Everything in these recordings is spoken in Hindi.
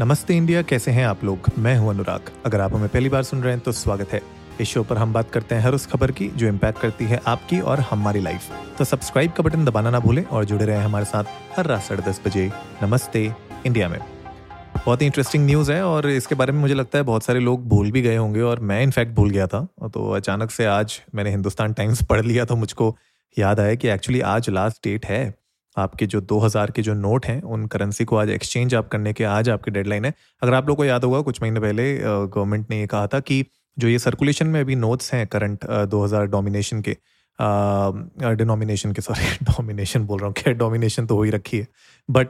नमस्ते इंडिया, कैसे हैं आप लोग? मैं हूँ अनुराग। अगर आप हमें पहली बार सुन रहे हैं तो स्वागत है। इस शो पर हम बात करते हैं हर उस खबर की, जो इम्पैक्ट करती है आपकी और हमारी लाइफ तो सब्सक्राइब का बटन दबाना ना भूलें और जुड़े रहें हमारे साथ हर रात साढ़े दस बजे। नमस्ते, इंडिया में। बहुत ही इंटरेस्टिंग न्यूज़ है और इसके बारे में मुझे लगता है बहुत सारे लोग भूल भी गए होंगे और मैं इनफैक्ट भूल गया था। तो अचानक से आज मैंने हिंदुस्तान टाइम्स पढ़ लिया तो मुझको याद आया कि एक्चुअली आज लास्ट डेट है। आपके जो 2000 के जो नोट हैं, उन करेंसी को आज एक्सचेंज आप करने के, आज आपकी डेडलाइन है। अगर आप लोग को याद होगा, कुछ महीने पहले गवर्नमेंट ने ये कहा था कि जो ये सर्कुलेशन में अभी नोट्स हैं करंट 2000 डोमिनेशन के डिनोमिनेशन के सॉरी डोमिनेशन बोल रहा हूँ क्या डोमिनेशन तो हो ही रखी है। बट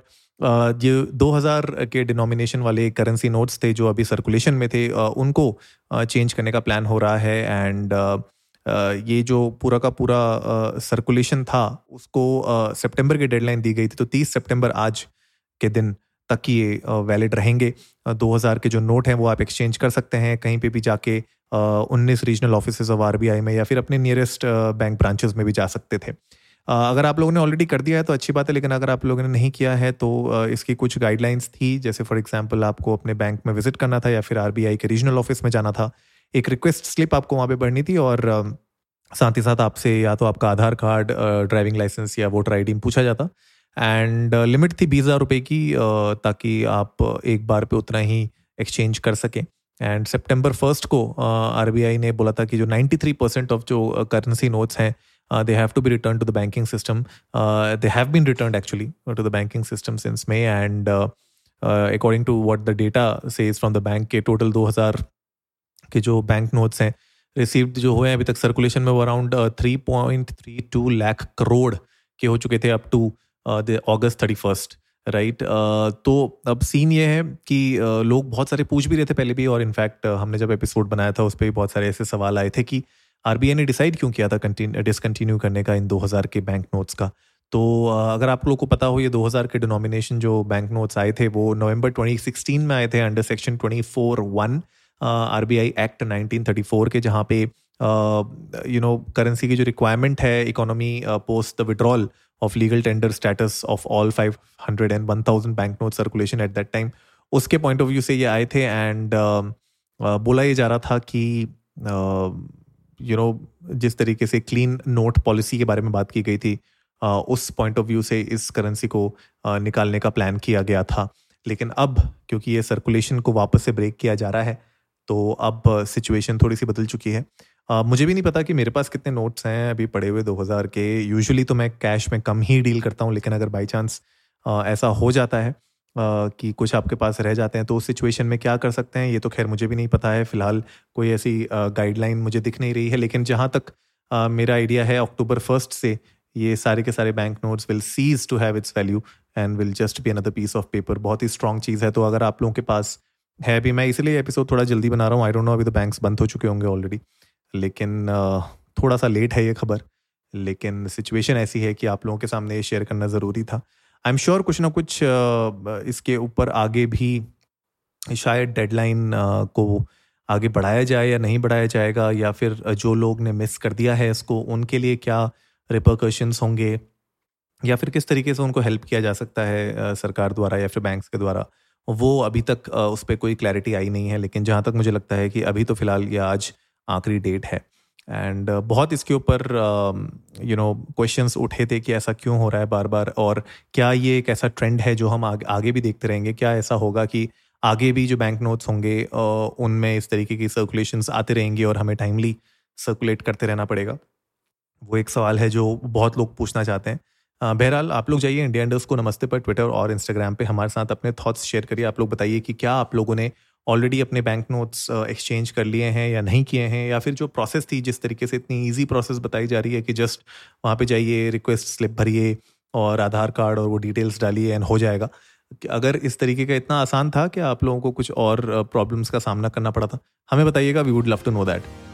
ये 2000 के डिनोमिनेशन वाले करेंसी नोट्स थे जो अभी सर्कुलेशन में थे उनको चेंज करने का प्लान हो रहा है एंड ये जो पूरा का पूरा सर्कुलेशन था, उसको सितंबर की डेडलाइन दी गई थी तो 30 सितंबर आज के दिन तक ये वैलिड रहेंगे। 2000 के जो नोट हैं, वो आप एक्सचेंज कर सकते हैं, कहीं पे भी जाके उन्नीस रीजनल ऑफ़िस ऑफ़ आरबीआई में या फिर अपने नियरेस्ट बैंक ब्रांचेस में भी जा सकते थे। अगर आप लोगों ने ऑलरेडी कर दिया है तो अच्छी बात है, लेकिन अगर आप लोगों ने नहीं किया है तो इसकी कुछ गाइडलाइंस थी, जैसे फॉर एग्जांपल आपको अपने बैंक में विज़िट करना था या फिर आरबीआई के रीजनल ऑफ़िस में जाना था। एक रिक्वेस्ट स्लिप आपको वहाँ पे भरनी थी और साथ ही साथ आपसे या तो आपका आधार कार्ड ड्राइविंग लाइसेंस या वोटर आईडी पूछा जाता। एंड लिमिट थी बीस हज़ार रुपये की ताकि आप एक बार पे उतना ही एक्सचेंज कर सकें। एंड सितंबर फ़र्स्ट को आरबीआई ने बोला था कि जो 93 परसेंट ऑफ़ जो करेंसी नोट्स हैं they have to be return to the banking system they have been return actually to the banking system since May and according to what the data says from the bank के टोटल 2000 के जो बैंक नोट्स हैं रिसीव्ड जो हुए हैं अभी तक सर्कुलेशन में वो around three point three two lakh crore के हो चुके थे up to the August thirty first right तो अब सीन ये है कि uh, लोग बहुत सारे पूछ भी रहे थे पहले भी और इनफैक्ट uh, हमने जब एपिसोड बनाया था उस पर भी बहुत सारे ऐसे सवाल आए थे कि आरबीआई ने डिसाइड क्यों किया था डिसकंटिन्यू करने का इन 2000 के बैंक नोट्स का? तो uh, अगर आप लोग को पता हो ये 2000 के डिनोमिनेशन जो बैंक नोट्स आए थे वो नवंबर 2016 में आए थे under section 24 one R B I act nineteen thirty four के जहाँ पे यू नो करेंसी की जो रिक्वायरमेंट है economy post the withdrawal of legal tender status of all five hundred and one thousand bank note circulation at that time उसके पॉइंट ऑफ़ व्यू से ये आए थे एंड बोला ये जा रहा था कि यू नो जिस तरीके से क्लीन नोट पॉलिसी के बारे में बात की गई थी उस पॉइंट ऑफ़ व्यू से इस करेंसी को निकालने का प्लान किया गया था। लेकिन अब, क्योंकि ये सर्कुलेशन को वापस से ब्रेक किया जा रहा है तो अब सिचुएशन थोड़ी सी बदल चुकी है। uh, मुझे भी नहीं पता कि मेरे पास कितने नोट्स हैं अभी पड़े हुए 2000 के। यूजुअली तो मैं कैश में कम ही डील करता हूँ लेकिन अगर बाई चांस ऐसा हो जाता है uh, कि कुछ आपके पास रह जाते हैं तो उस सिचुएशन में क्या कर सकते हैं? ये तो खैर मुझे भी नहीं पता है। फ़िलहाल कोई ऐसी गाइडलाइन मुझे दिख नहीं रही है लेकिन जहाँ तक uh, मेरा आइडिया है अक्टूबर फ़र्स्ट से ये सारे के सारे bank notes will cease to have its value and will just be another piece of paper बहुत ही स्ट्रॉन्ग चीज़ है। तो अगर आप लोगों के पास है भी, मैं इसलिए एपिसोड थोड़ा जल्दी बना रहा हूँ। आई डोंट नो अभी तो बैंक्स बंद हो चुके होंगे ऑलरेडी लेकिन थोड़ा सा लेट है ये खबर। लेकिन सिचुएशन ऐसी है कि आप लोगों के सामने ये शेयर करना ज़रूरी था। आई एम श्योर कुछ ना कुछ इसके ऊपर आगे भी शायद डेडलाइन को आगे बढ़ाया जाए या नहीं बढ़ाया जाएगा या फिर जो लोग ने मिस कर दिया है इसको, उनके लिए क्या रिपोकशंस होंगे या फिर किस तरीके से उनको हेल्प किया जा सकता है सरकार द्वारा या फिर बैंक्स के द्वारा। वो अभी तक उस पर कोई क्लैरिटी आई नहीं है लेकिन जहाँ तक मुझे लगता है कि अभी तो फ़िलहाल ये आज आखिरी डेट है। एंड बहुत इसके ऊपर यू नो क्वेश्चंस उठे थे कि ऐसा क्यों हो रहा है बार बार और क्या ये एक ऐसा ट्रेंड है जो हम आगे, आगे भी देखते रहेंगे? क्या ऐसा होगा कि आगे भी जो बैंक नोट्स होंगे उनमें इस तरीके की सर्कुलेशन आते रहेंगे और हमें टाइमली सर्कुलेट करते रहना पड़ेगा? वो एक सवाल है जो बहुत लोग पूछना चाहते हैं। बहरहाल, आप लोग जाइए इंडिया इंडर्स को नमस्ते पर ट्विटर और इंस्टाग्राम पे हमारे साथ अपने थॉट्स शेयर करिए। आप लोग बताइए कि क्या आप लोगों ने ऑलरेडी अपने बैंक नोट्स एक्सचेंज कर लिए हैं या नहीं किए हैं? या फिर जो प्रोसेस थी, जिस तरीके से इतनी ईजी प्रोसेस बताई जा रही है कि जस्ट वहाँ पर जाइए रिक्वेस्ट स्लिप भरिए और आधार कार्ड और वो डिटेल्स डालिए एंड हो जाएगा। अगर इस तरीके का इतना आसान था कि आप लोगों को कुछ और प्रॉब्लम्स का सामना करना पड़ा था? हमें बताइएगा we would love to know that